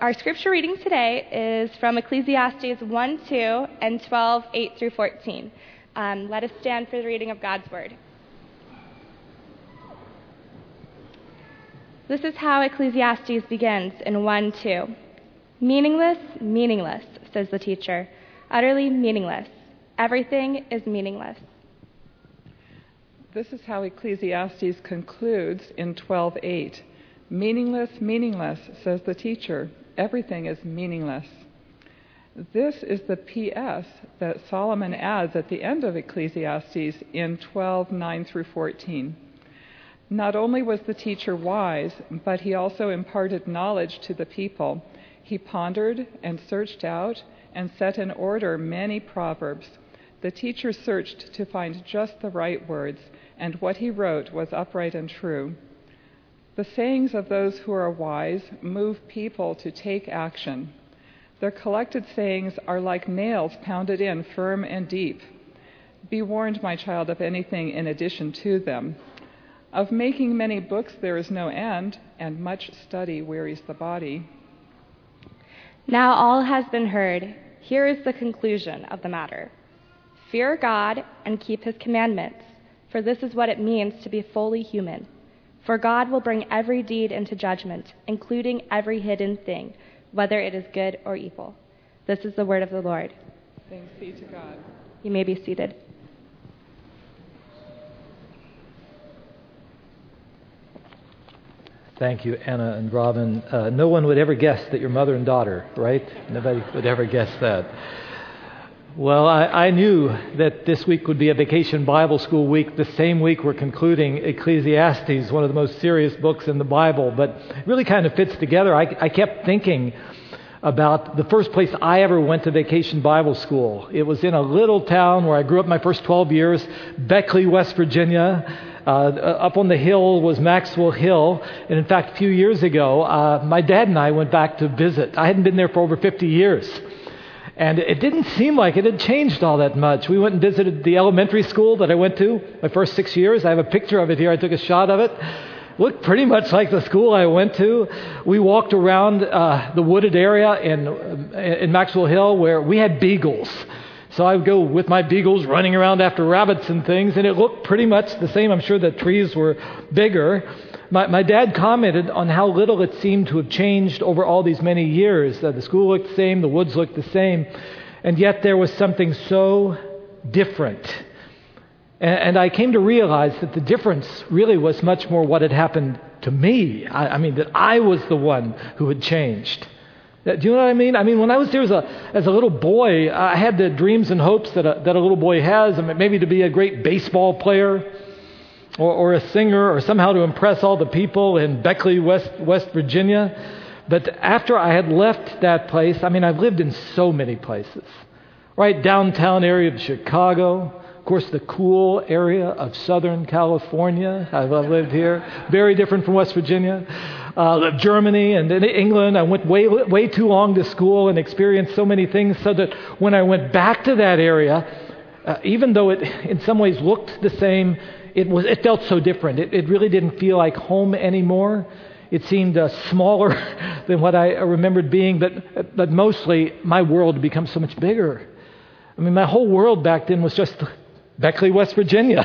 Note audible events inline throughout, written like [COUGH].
Our scripture reading today is from Ecclesiastes 1 2 and 12 8 through 14. Um, let us stand for the reading of God's word. This is how Ecclesiastes begins in 1 2. Meaningless, meaningless, says the teacher. Utterly meaningless. Everything is meaningless. This is how Ecclesiastes concludes in 12:8. Meaningless, meaningless, says the teacher. Everything is meaningless. This is the PS that Solomon adds at the end of Ecclesiastes in 12:9 through 14. Not only was the teacher wise, but he also imparted knowledge to the people. He pondered and searched out and set in order many proverbs. The teacher searched to find just the right words, and what he wrote was upright and true. The sayings of those who are wise move people to take action. Their collected sayings are like nails pounded in firm and deep. Be warned, my child, of anything in addition to them. Of making many books there is no end, and much study wearies the body. Now all has been heard. Here is the conclusion of the matter Fear God and keep his commandments, for this is what it means to be fully human. For God will bring every deed into judgment, including every hidden thing, whether it is good or evil. This is the word of the Lord. Thanks be to God. You may be seated. Thank you, Anna and Robin. Uh, no one would ever guess that you're mother and daughter, right? Nobody would ever guess that. Well, I, I, knew that this week would be a vacation Bible school week, the same week we're concluding Ecclesiastes, one of the most serious books in the Bible, but it really kind of fits together. I, I kept thinking about the first place I ever went to vacation Bible school. It was in a little town where I grew up my first 12 years, Beckley, West Virginia. Uh, up on the hill was Maxwell Hill. And in fact, a few years ago, uh, my dad and I went back to visit. I hadn't been there for over 50 years. And it didn't seem like it had changed all that much. We went and visited the elementary school that I went to my first six years. I have a picture of it here. I took a shot of it. Looked pretty much like the school I went to. We walked around uh, the wooded area in, in Maxwell Hill where we had beagles. So I would go with my beagles running around after rabbits and things, and it looked pretty much the same. I'm sure the trees were bigger. My, my dad commented on how little it seemed to have changed over all these many years. Uh, the school looked the same, the woods looked the same, and yet there was something so different. And, and I came to realize that the difference really was much more what had happened to me. I, I mean, that I was the one who had changed. Do you know what I mean? I mean, when I was there as a, as a little boy, I had the dreams and hopes that a, that a little boy has, maybe to be a great baseball player or, or a singer or somehow to impress all the people in Beckley, West, West Virginia. But after I had left that place, I mean, I've lived in so many places. Right downtown area of Chicago, of course, the cool area of Southern California. I've lived here, very different from West Virginia. Uh, Germany and in England. I went way, way too long to school and experienced so many things, so that when I went back to that area, uh, even though it in some ways looked the same, it, was, it felt so different. It, it really didn't feel like home anymore. It seemed uh, smaller [LAUGHS] than what I remembered being, but, but mostly my world had become so much bigger. I mean, my whole world back then was just Beckley, West Virginia.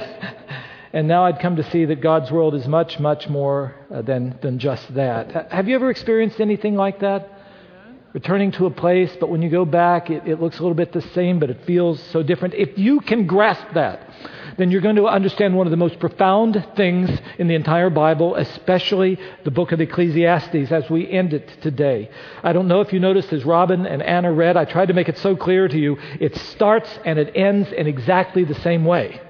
[LAUGHS] and now I'd come to see that God's world is much, much more uh, than, than just that. Have you ever experienced anything like that? Returning to a place, but when you go back, it, it looks a little bit the same, but it feels so different. If you can grasp that, then you're going to understand one of the most profound things in the entire Bible, especially the book of Ecclesiastes as we end it today. I don't know if you noticed as Robin and Anna read, I tried to make it so clear to you, it starts and it ends in exactly the same way.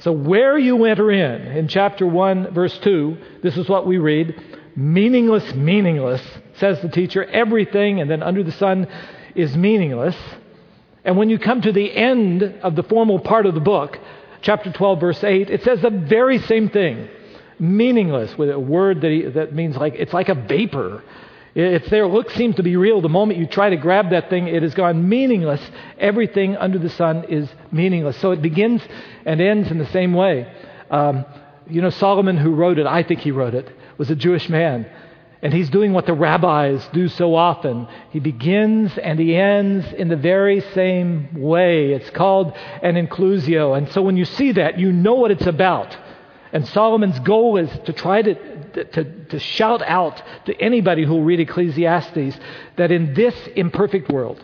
So, where you enter in, in chapter 1, verse 2, this is what we read meaningless, meaningless, says the teacher. Everything, and then under the sun, is meaningless. And when you come to the end of the formal part of the book, chapter 12, verse 8, it says the very same thing meaningless, with a word that, he, that means like it's like a vapor. It's there, look seems to be real. The moment you try to grab that thing, it has gone meaningless. Everything under the sun is meaningless. So it begins and ends in the same way. Um, you know, Solomon, who wrote it, I think he wrote it, was a Jewish man. And he's doing what the rabbis do so often. He begins and he ends in the very same way. It's called an inclusio. And so when you see that, you know what it's about. And Solomon's goal is to try to, to, to shout out to anybody who will read Ecclesiastes that in this imperfect world,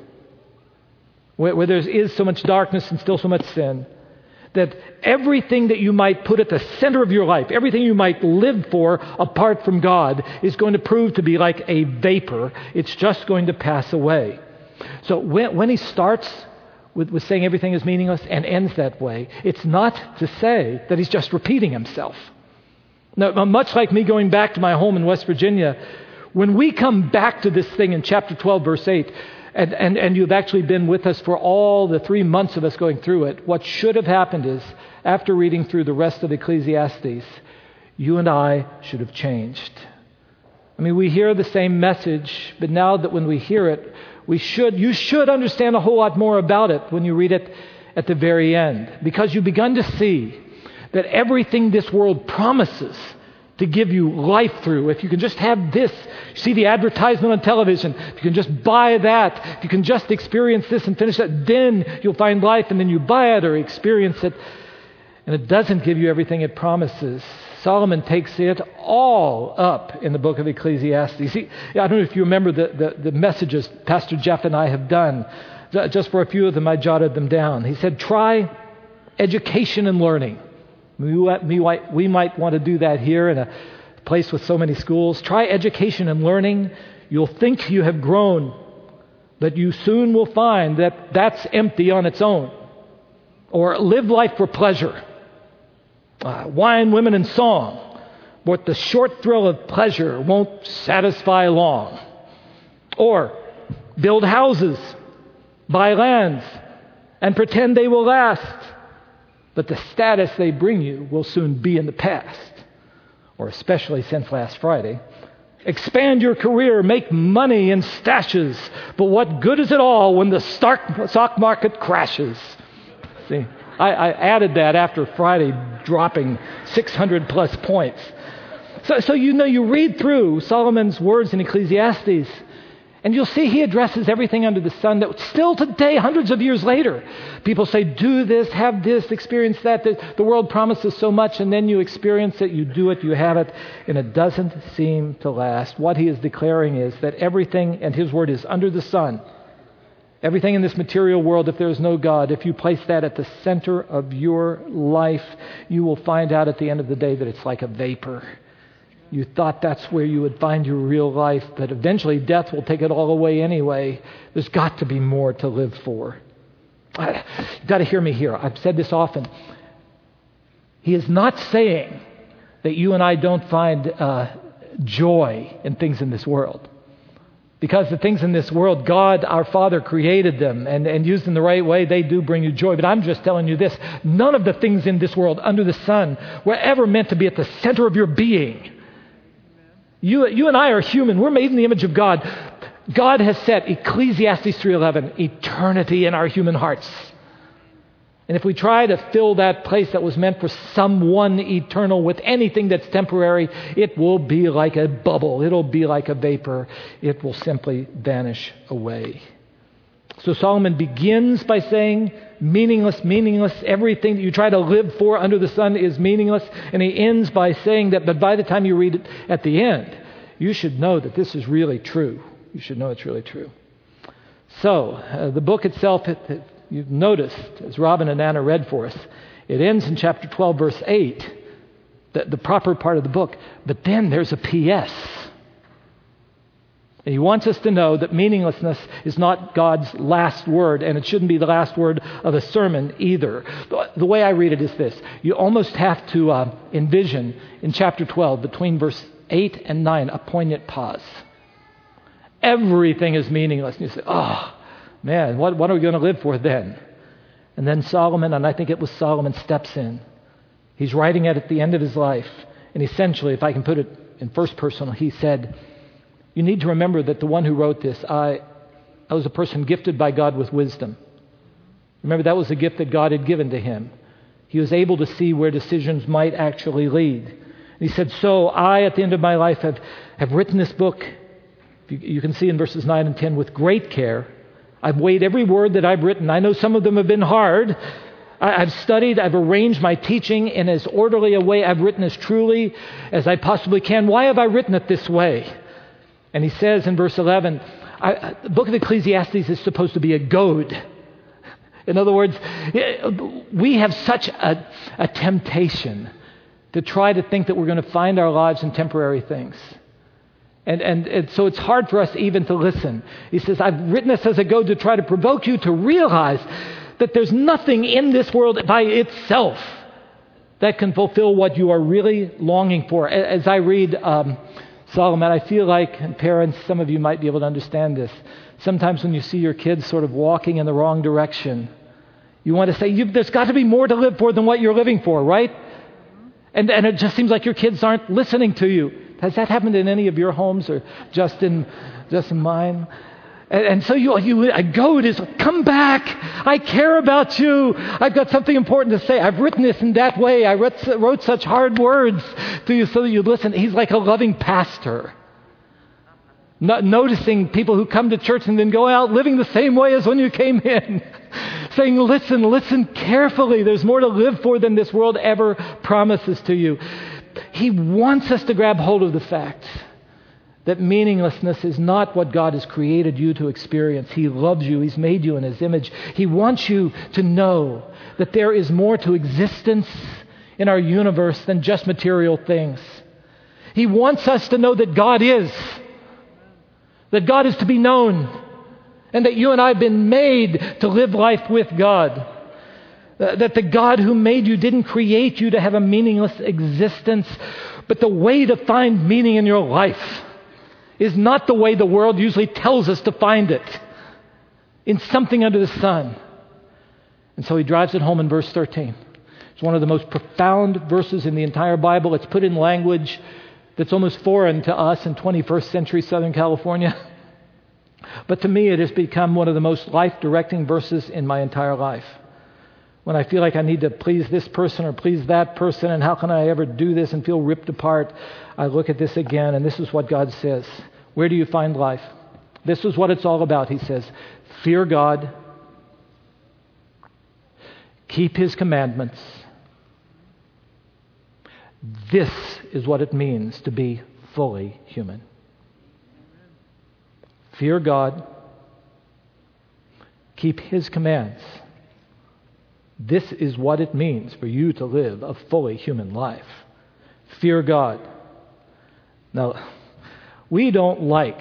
where, where there is so much darkness and still so much sin, that everything that you might put at the center of your life, everything you might live for apart from God, is going to prove to be like a vapor. It's just going to pass away. So when, when he starts with, with saying everything is meaningless and ends that way, it's not to say that he's just repeating himself. Now, much like me going back to my home in West Virginia, when we come back to this thing in chapter 12, verse 8, and, and, and you've actually been with us for all the three months of us going through it, what should have happened is, after reading through the rest of Ecclesiastes, you and I should have changed. I mean, we hear the same message, but now that when we hear it, we should, you should understand a whole lot more about it when you read it at the very end, because you've begun to see that everything this world promises to give you life through. If you can just have this, see the advertisement on television, if you can just buy that, if you can just experience this and finish that, then you'll find life, and then you buy it or experience it. And it doesn't give you everything it promises. Solomon takes it all up in the book of Ecclesiastes. See, I don't know if you remember the, the, the messages Pastor Jeff and I have done. Just for a few of them, I jotted them down. He said, try education and learning. We, might want to do that here in a place with so many schools. Try education and learning. You'll think you have grown, but you soon will find that that's empty on its own. Or live life for pleasure. Uh, wine, women, and song. But the short thrill of pleasure won't satisfy long. Or build houses, buy lands, and pretend they will last but the status they bring you will soon be in the past, or especially since last Friday. Expand your career, make money in stashes, but what good is it all when the stock market crashes? See, I, I added that after Friday dropping 600 plus points. So, so you know, you read through Solomon's words in Ecclesiastes, and you'll see he addresses everything under the sun that still today, hundreds of years later, people say, do this, have this, experience that. The world promises so much, and then you experience it, you do it, you have it, and it doesn't seem to last. What he is declaring is that everything, and his word is under the sun, everything in this material world, if there is no God, if you place that at the center of your life, you will find out at the end of the day that it's like a vapor you thought that's where you would find your real life, but eventually death will take it all away anyway. There's got to be more to live for. You've got to hear me here. I've said this often. He is not saying that you and I don't find uh, joy in things in this world. Because the things in this world, God, our Father, created them, and, and used in the right way, they do bring you joy. But I'm just telling you this none of the things in this world, under the sun, were ever meant to be at the center of your being. You, you and I are human. We're made in the image of God. God has set Ecclesiastes 3:11 eternity in our human hearts. And if we try to fill that place that was meant for someone eternal with anything that's temporary, it will be like a bubble. It'll be like a vapor. It will simply vanish away. So Solomon begins by saying, meaningless, meaningless. Everything that you try to live for under the sun is meaningless. And he ends by saying that, but by the time you read it at the end, you should know that this is really true. You should know it's really true. So, uh, the book itself, it, it, you've noticed, as Robin and Anna read for us, it ends in chapter 12, verse 8, the, the proper part of the book. But then there's a P.S. And he wants us to know that meaninglessness is not God's last word, and it shouldn't be the last word of a sermon either. The way I read it is this you almost have to uh, envision in chapter 12, between verse 8 and 9, a poignant pause. Everything is meaningless. And you say, oh, man, what, what are we going to live for then? And then Solomon, and I think it was Solomon, steps in. He's writing it at the end of his life. And essentially, if I can put it in first person, he said, you need to remember that the one who wrote this, I, I was a person gifted by God with wisdom. Remember, that was a gift that God had given to him. He was able to see where decisions might actually lead. he said, So I, at the end of my life, have, have written this book. You, you can see in verses 9 and 10 with great care. I've weighed every word that I've written. I know some of them have been hard. I, I've studied, I've arranged my teaching in as orderly a way. I've written as truly as I possibly can. Why have I written it this way? And he says in verse 11, I, the book of Ecclesiastes is supposed to be a goad. In other words, we have such a, a temptation to try to think that we're going to find our lives in temporary things. And, and, and, so it's hard for us even to listen. He says, I've written this as a goad to try to provoke you to realize that there's nothing in this world by itself that can fulfill what you are really longing for. As I read um, Solomon, I feel like, parents, some of you might be able to understand this. Sometimes when you see your kids sort of walking in the wrong direction, you want to say, There's got to be more to live for than what you're living for, right? And, and it just seems like your kids aren't listening to you. Has that happened in any of your homes or just in, just in mine? And, and so you, you, a goad is, come back. I care about you. I've got something important to say. I've written this in that way. I wrote, wrote such hard words to you so that you'd listen. He's like a loving pastor. Not noticing people who come to church and then go out living the same way as when you came in. [LAUGHS] Saying, listen, listen carefully. There's more to live for than this world ever promises to you. He wants us to grab hold of the fact that meaninglessness is not what God has created you to experience. He loves you, He's made you in His image. He wants you to know that there is more to existence in our universe than just material things. He wants us to know that God is, that God is to be known, and that you and I have been made to live life with God. Uh, that the God who made you didn't create you to have a meaningless existence, but the way to find meaning in your life is not the way the world usually tells us to find it in something under the sun. And so he drives it home in verse 13. It's one of the most profound verses in the entire Bible. It's put in language that's almost foreign to us in 21st century Southern California. [LAUGHS] But to me, it has become one of the most life directing verses in my entire life. When I feel like I need to please this person or please that person, and how can I ever do this and feel ripped apart, I look at this again, and this is what God says. Where do you find life? This is what it's all about, he says. Fear God, keep his commandments. This is what it means to be fully human. Fear God, keep his commands. This is what it means for you to live a fully human life. Fear God. Now, we don't like,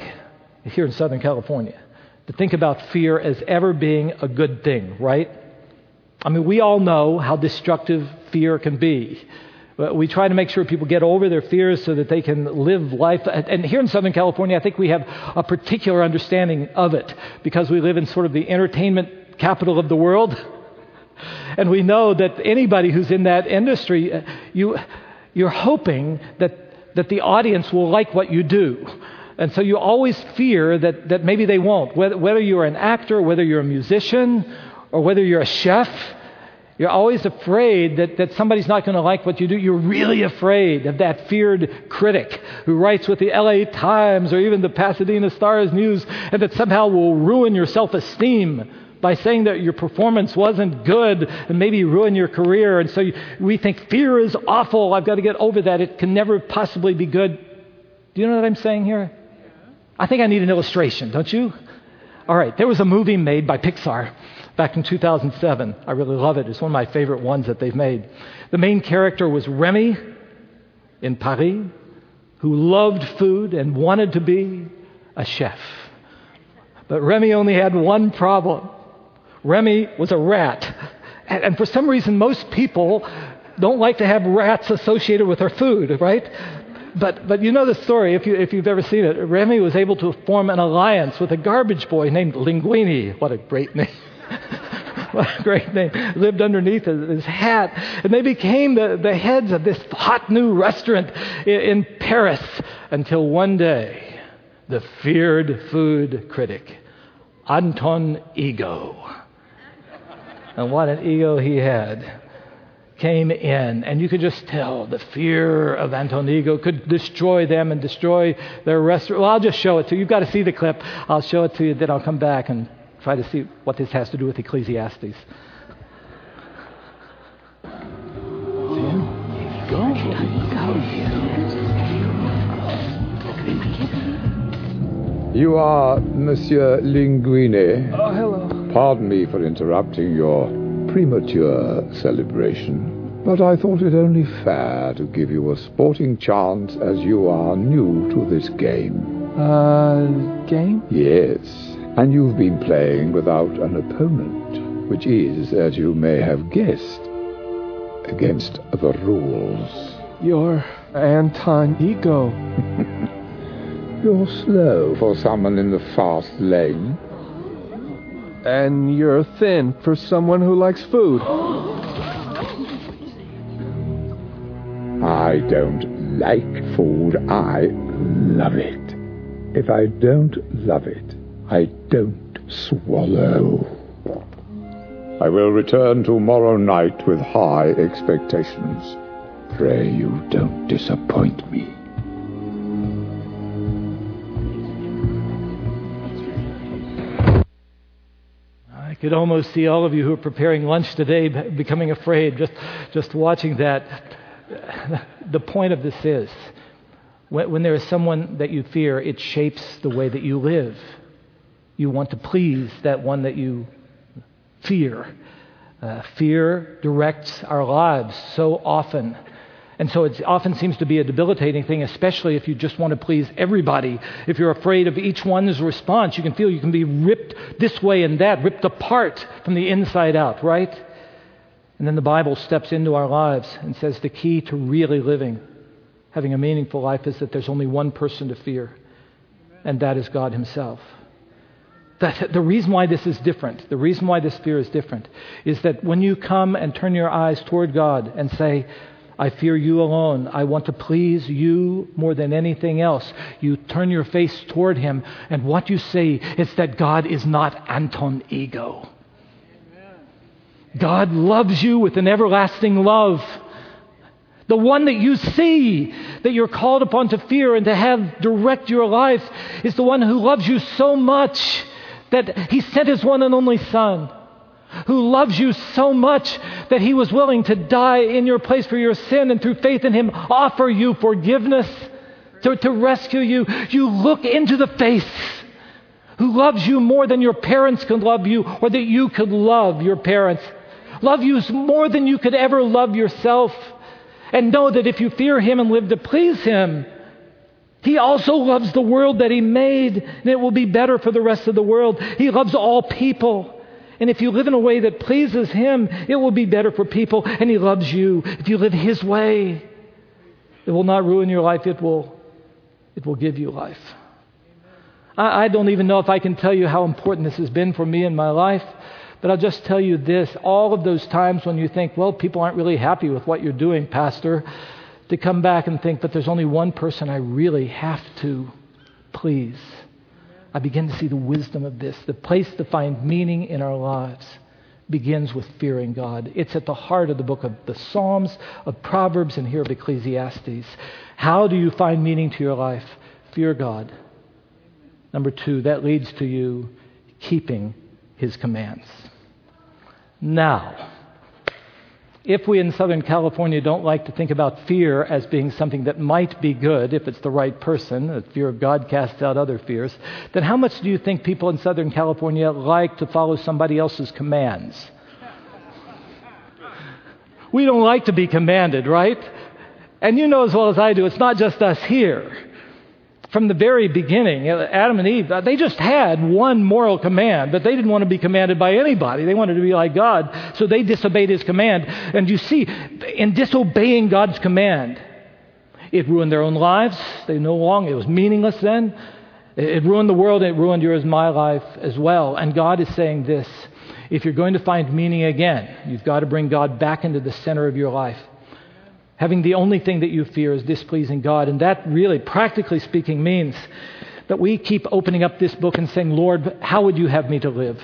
here in Southern California, to think about fear as ever being a good thing, right? I mean, we all know how destructive fear can be. We try to make sure people get over their fears so that they can live life. And here in Southern California, I think we have a particular understanding of it because we live in sort of the entertainment capital of the world. And we know that anybody who's in that industry, uh, you, you're hoping that that the audience will like what you do. And so you always fear that, that maybe they won't. Whether, whether you're an actor, whether you're a musician, or whether you're a chef, you're always afraid that, that somebody's not going to like what you do. You're really afraid of that feared critic who writes with the LA Times or even the Pasadena Stars News and that somehow will ruin your self esteem by saying that your performance wasn't good and maybe ruin your career. And so you, we think fear is awful. I've got to get over that. It can never possibly be good. Do you know what I'm saying here? I think I need an illustration, don't you? All right, there was a movie made by Pixar back in 2007. I really love it. It's one of my favorite ones that they've made. The main character was Remy in Paris, who loved food and wanted to be a chef. But Remy only had one problem. Remy was a rat. And, and for some reason, most people don't like to have rats associated with their food, right? But, but you know the story if, you, if you've ever seen it. Remy was able to form an alliance with a garbage boy named Linguini. What a great name. [LAUGHS] what a great name. Lived underneath his hat. And they became the, the heads of this hot new restaurant in, in Paris until one day the feared food critic, Anton Ego, and what an ego he had, came in, and you could just tell the fear of Anton Ego could destroy them and destroy their restaurant. Well, I'll just show it to you. You've got to see the clip. I'll show it to you, then I'll come back and try to see what this has to do with Ecclesiastes. You are Monsieur Linguini. Oh, hello. Pardon me for interrupting your premature celebration, but I thought it only fair to give you a sporting chance as you are new to this game. Uh, game? Yes, and you've been playing without an opponent, which is, as you may have guessed, against the rules. You're Anton Ego. [LAUGHS] You're slow for someone in the fast lane. And you're thin for someone who likes food. I don't like food, I love it. If I don't love it, I don't swallow. I will return tomorrow night with high expectations. Pray you don't disappoint me. Could almost see all of you who are preparing lunch today becoming afraid just, just watching that. The point of this is when, when there is someone that you fear, it shapes the way that you live. You want to please that one that you fear. Uh, fear directs our lives so often. And so it often seems to be a debilitating thing, especially if you just want to please everybody. If you're afraid of each one's response, you can feel you can be ripped this way and that, ripped apart from the inside out, right? And then the Bible steps into our lives and says the key to really living, having a meaningful life, is that there's only one person to fear, and that is God Himself. That the reason why this is different, the reason why this fear is different, is that when you come and turn your eyes toward God and say, I fear you alone. I want to please you more than anything else. You turn your face toward him, and what you say is that God is not Anton Ego. God loves you with an everlasting love. The one that you see, that you're called upon to fear and to have direct your life, is the one who loves you so much that he sent his one and only Son who loves you so much that he was willing to die in your place for your sin and through faith in him offer you forgiveness to, to rescue you. You look into the face who loves you more than your parents could love you or that you could love your parents. Love you more than you could ever love yourself. And know that if you fear him and live to please him, he also loves the world that he made, and it will be better for the rest of the world. He loves all people. And if you live in a way that pleases Him, it will be better for people, and He loves you. If you live His way, it will not ruin your life, it will, it will give you life. I, I don't even know if I can tell you how important this has been for me in my life, but I'll just tell you this all of those times when you think, well, people aren't really happy with what you're doing, Pastor, to come back and think, but there's only one person I really have to please. I begin to see the wisdom of this. The place to find meaning in our lives begins with fearing God. It's at the heart of the book of the Psalms, of Proverbs, and here of Ecclesiastes. How do you find meaning to your life? Fear God. Number two, that leads to you keeping his commands. Now, if we in Southern California don't like to think about fear as being something that might be good if it's the right person, the fear of God casts out other fears, then how much do you think people in Southern California like to follow somebody else's commands? We don't like to be commanded, right? And you know as well as I do, it's not just us here from the very beginning, Adam and Eve, uh, they just had one moral command, but they didn't want to be commanded by anybody. They wanted to be like God, so they disobeyed his command. And you see, in disobeying God's command, it ruined their own lives. They no longer, it was meaningless then. It ruined the world, and it ruined yours, my life as well. And God is saying this if you're going to find meaning again, you've got to bring God back into the center of your life having the only thing that you fear is displeasing God. And that really, practically speaking, means that we keep opening up this book and saying, Lord, how would you have me to live?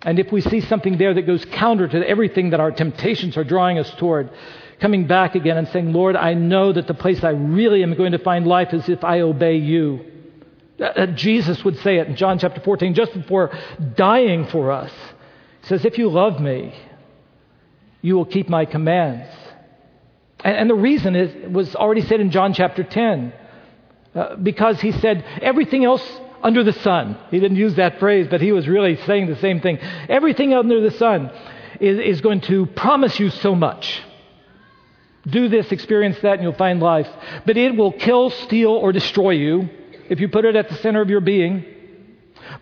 And if we see something there that goes counter to everything that our temptations are drawing us toward, coming back again and saying, Lord, I know that the place I really am going to find life is if I obey you. Jesus would say it in John chapter 14, just before dying for us. He says, If you love me, you will keep my commands. And, and the reason is, was already said in John chapter 10, uh, because he said, Everything else under the sun. He didn't use that phrase, but he was really saying the same thing. Everything under the sun is, is going to promise you so much. Do this, experience that, and you'll find life. But it will kill, steal, or destroy you if you put it at the center of your being.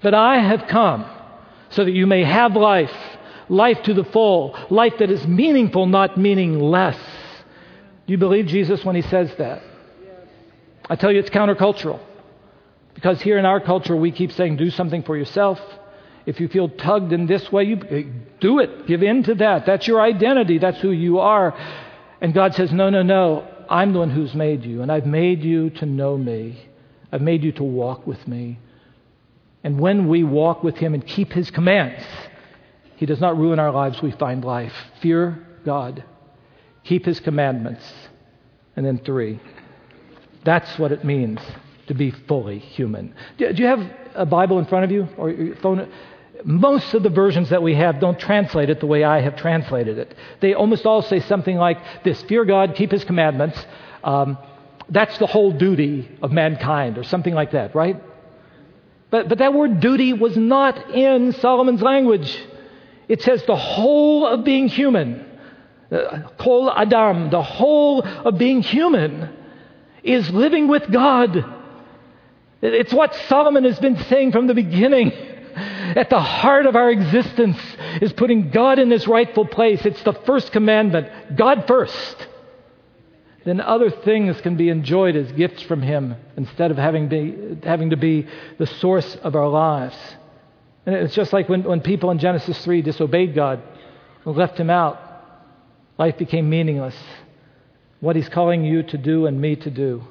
But I have come so that you may have life, life to the full, life that is meaningful, not meaningless. Do you believe Jesus when he says that? I tell you, it's countercultural. Because here in our culture, we keep saying, do something for yourself. If you feel tugged in this way, you eh, do it. Give in to that. That's your identity. That's who you are. And God says, No, no, no. I'm the one who's made you, and I've made you to know me. I've made you to walk with me. And when we walk with Him and keep His commands, He does not ruin our lives. We find life. Fear God, keep His commandments. And then three, that's what it means to be fully human. Do you have a Bible in front of you or your phone? most of the versions that we have don't translate it the way I have translated it. They almost all say something like this fear God, keep his commandments. Um, that's the whole duty of mankind, or something like that, right? But, but that word duty was not in Solomon's language. It says the whole of being human. Uh, Kol Adam, the whole of being human, is living with God. It's what Solomon has been saying from the beginning. [LAUGHS] At the heart of our existence is putting God in his rightful place. It's the first commandment God first. Then other things can be enjoyed as gifts from him instead of having, be, having to be the source of our lives. And it's just like when, when people in Genesis 3 disobeyed God and left him out, life became meaningless. What he's calling you to do and me to do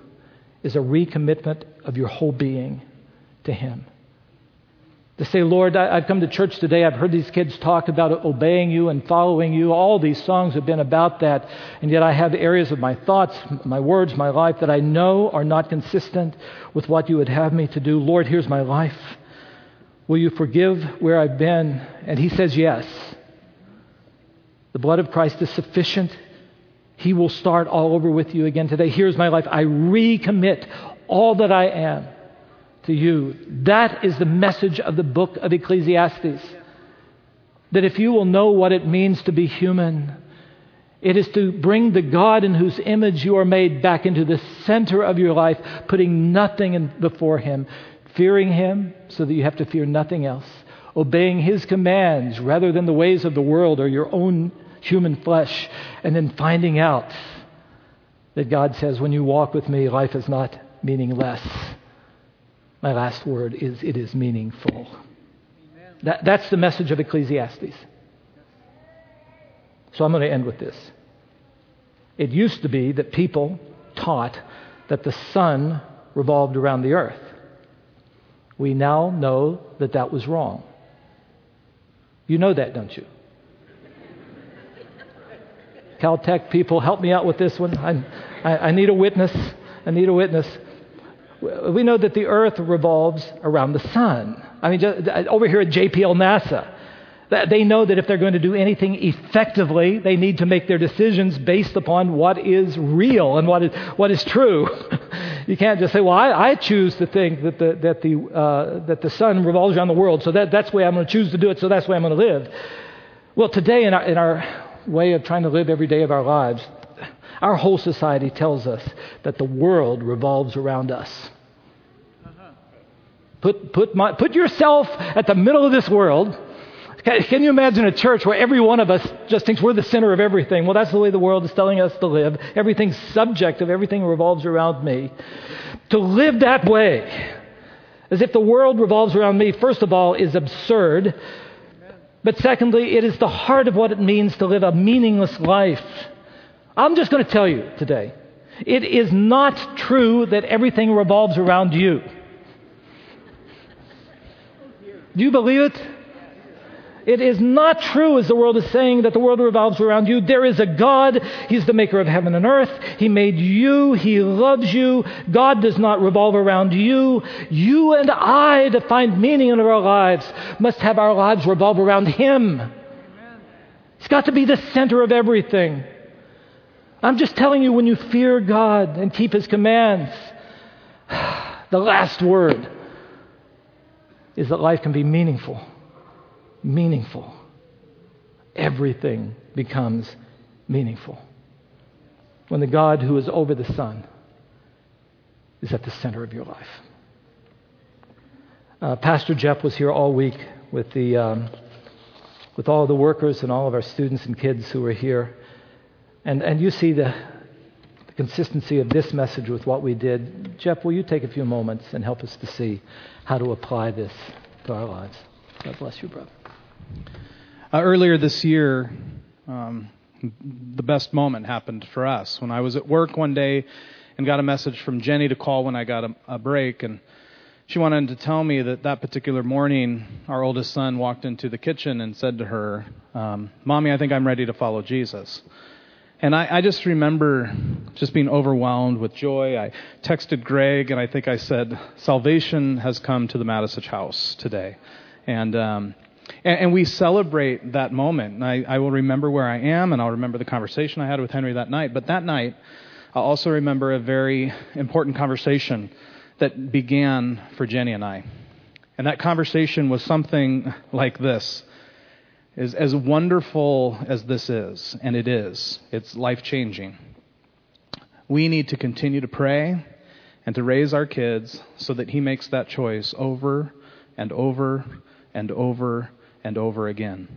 is a recommitment of your whole being to him to say, Lord, I, have come to church today. I've heard these kids talk about obeying you and following you. All these songs have been about that. And yet I have areas of my thoughts, my words, my life that I know are not consistent with what you would have me to do. Lord, here's my life. Will you forgive where I've been? And he says, Yes. The blood of Christ is sufficient. He will start all over with you again today. Here's my life. I recommit all that I am to you. That is the message of the book of Ecclesiastes. That if you will know what it means to be human, it is to bring the God in whose image you are made back into the center of your life, putting nothing in, before Him, fearing Him so that you have to fear nothing else, obeying His commands rather than the ways of the world or your own human flesh, and then finding out that God says, when you walk with me, life is not meaningless. My last word is it is meaningful. That, that's the message of Ecclesiastes. So I'm going to end with this. It used to be that people taught that the sun revolved around the earth. We now know that that was wrong. You know that, don't you? Caltech people, help me out with this one. I, I, I need a witness. I need a witness we know that the earth revolves around the sun. I mean, just, uh, over here at JPL NASA, they know that if they're going to do anything effectively, they need to make their decisions based upon what is real and what is, what is true. [LAUGHS] you can't just say, well, I, I choose to think that the, that, the, uh, that the sun revolves around the world, so that, that's the way I'm going to choose to do it, so that's the way I'm going to live. Well, today, in our, in our way of trying to live every day of our lives, our whole society tells us that the world revolves around us. Put, put, my, put yourself at the middle of this world. Can you imagine a church where every one of us just thinks we're the center of everything? Well, that's the way the world is telling us to live. Everything's subjective, everything revolves around me. To live that way, as if the world revolves around me, first of all, is absurd. But secondly, it is the heart of what it means to live a meaningless life. I'm just going to tell you today it is not true that everything revolves around you. Do you believe it? It is not true, as the world is saying, that the world revolves around you. There is a God. He's the maker of heaven and earth. He made you. He loves you. God does not revolve around you. You and I, to find meaning in our lives, must have our lives revolve around Him. He's got to be the center of everything. I'm just telling you, when you fear God and keep His commands, [SIGHS] the last word is that life can be meaningful meaningful. Everything becomes meaningful. When the God who is over the sun is at the center of your life. Uh, Pastor Jeff was here all week with, the, um, with all the workers and all of our students and kids who were here. And, and you see the, the consistency of this message with what we did. Jeff, will you take a few moments and help us to see how to apply this to our lives? God bless you, brother. Uh, earlier this year, um, the best moment happened for us. When I was at work one day and got a message from Jenny to call when I got a, a break, and she wanted to tell me that that particular morning, our oldest son walked into the kitchen and said to her, um, Mommy, I think I'm ready to follow Jesus. And I, I just remember just being overwhelmed with joy. I texted Greg and I think I said, Salvation has come to the Matisich house today. And um, and, and we celebrate that moment. And I, I will remember where I am, and I'll remember the conversation I had with Henry that night. But that night, I'll also remember a very important conversation that began for Jenny and I. And that conversation was something like this. Is as wonderful as this is, and it is, it's life changing. We need to continue to pray and to raise our kids so that he makes that choice over and over and over and over again.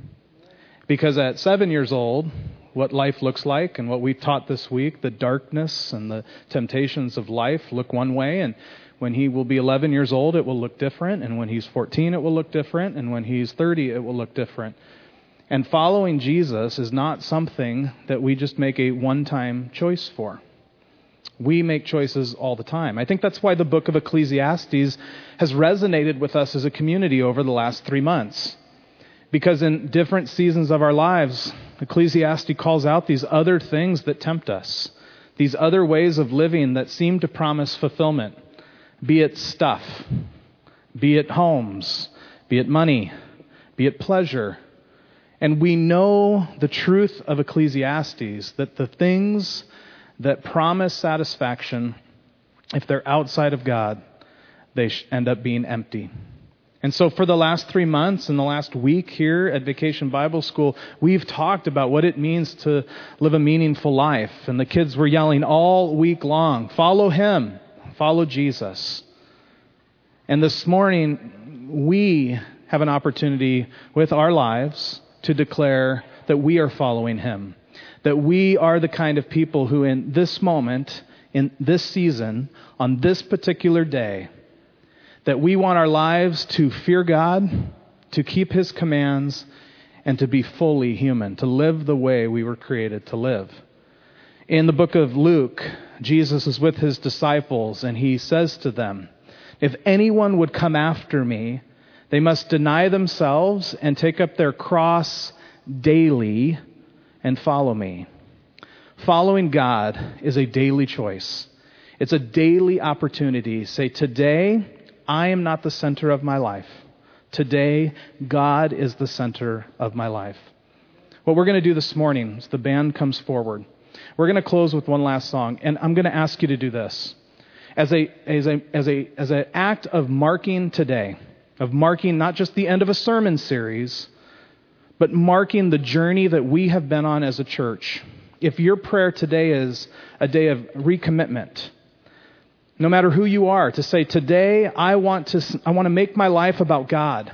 Because at seven years old, what life looks like and what we taught this week, the darkness and the temptations of life look one way, and when he will be 11 years old, it will look different, and when he's 14, it will look different, and when he's 30, it will look different. And following Jesus is not something that we just make a one time choice for. We make choices all the time. I think that's why the book of Ecclesiastes has resonated with us as a community over the last three months. Because in different seasons of our lives, Ecclesiastes calls out these other things that tempt us, these other ways of living that seem to promise fulfillment, be it stuff, be it homes, be it money, be it pleasure. And we know the truth of Ecclesiastes that the things that promise satisfaction, if they're outside of God, they end up being empty. And so, for the last three months and the last week here at Vacation Bible School, we've talked about what it means to live a meaningful life. And the kids were yelling all week long follow Him, follow Jesus. And this morning, we have an opportunity with our lives to declare that we are following Him. That we are the kind of people who, in this moment, in this season, on this particular day, that we want our lives to fear God, to keep His commands, and to be fully human, to live the way we were created to live. In the book of Luke, Jesus is with his disciples, and he says to them, If anyone would come after me, they must deny themselves and take up their cross daily and follow me. Following God is a daily choice. It's a daily opportunity. Say, today, I am not the center of my life. Today, God is the center of my life. What we're going to do this morning is the band comes forward, we're going to close with one last song, and I'm going to ask you to do this. As a, as a, as a, as an act of marking today, of marking not just the end of a sermon series, but marking the journey that we have been on as a church. If your prayer today is a day of recommitment, no matter who you are, to say, Today I want to, I want to make my life about God.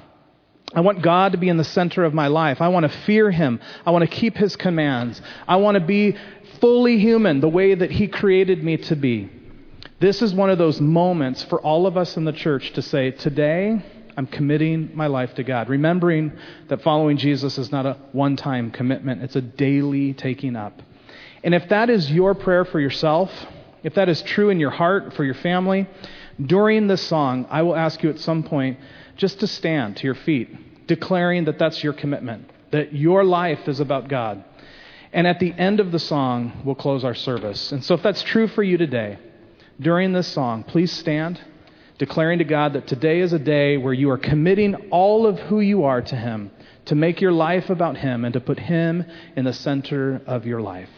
I want God to be in the center of my life. I want to fear Him. I want to keep His commands. I want to be fully human the way that He created me to be. This is one of those moments for all of us in the church to say, Today I'm committing my life to God. Remembering that following Jesus is not a one time commitment, it's a daily taking up. And if that is your prayer for yourself, if that is true in your heart for your family, during this song, I will ask you at some point just to stand to your feet. declaring that that's your commitment, that your life is about God. And at the end of the song, we'll close our service. And so if that's true for you today, during this song, please stand, declaring to God that today is a day where you are committing all of who you are to Him, to make your life about Him, and to put Him in the center of your life.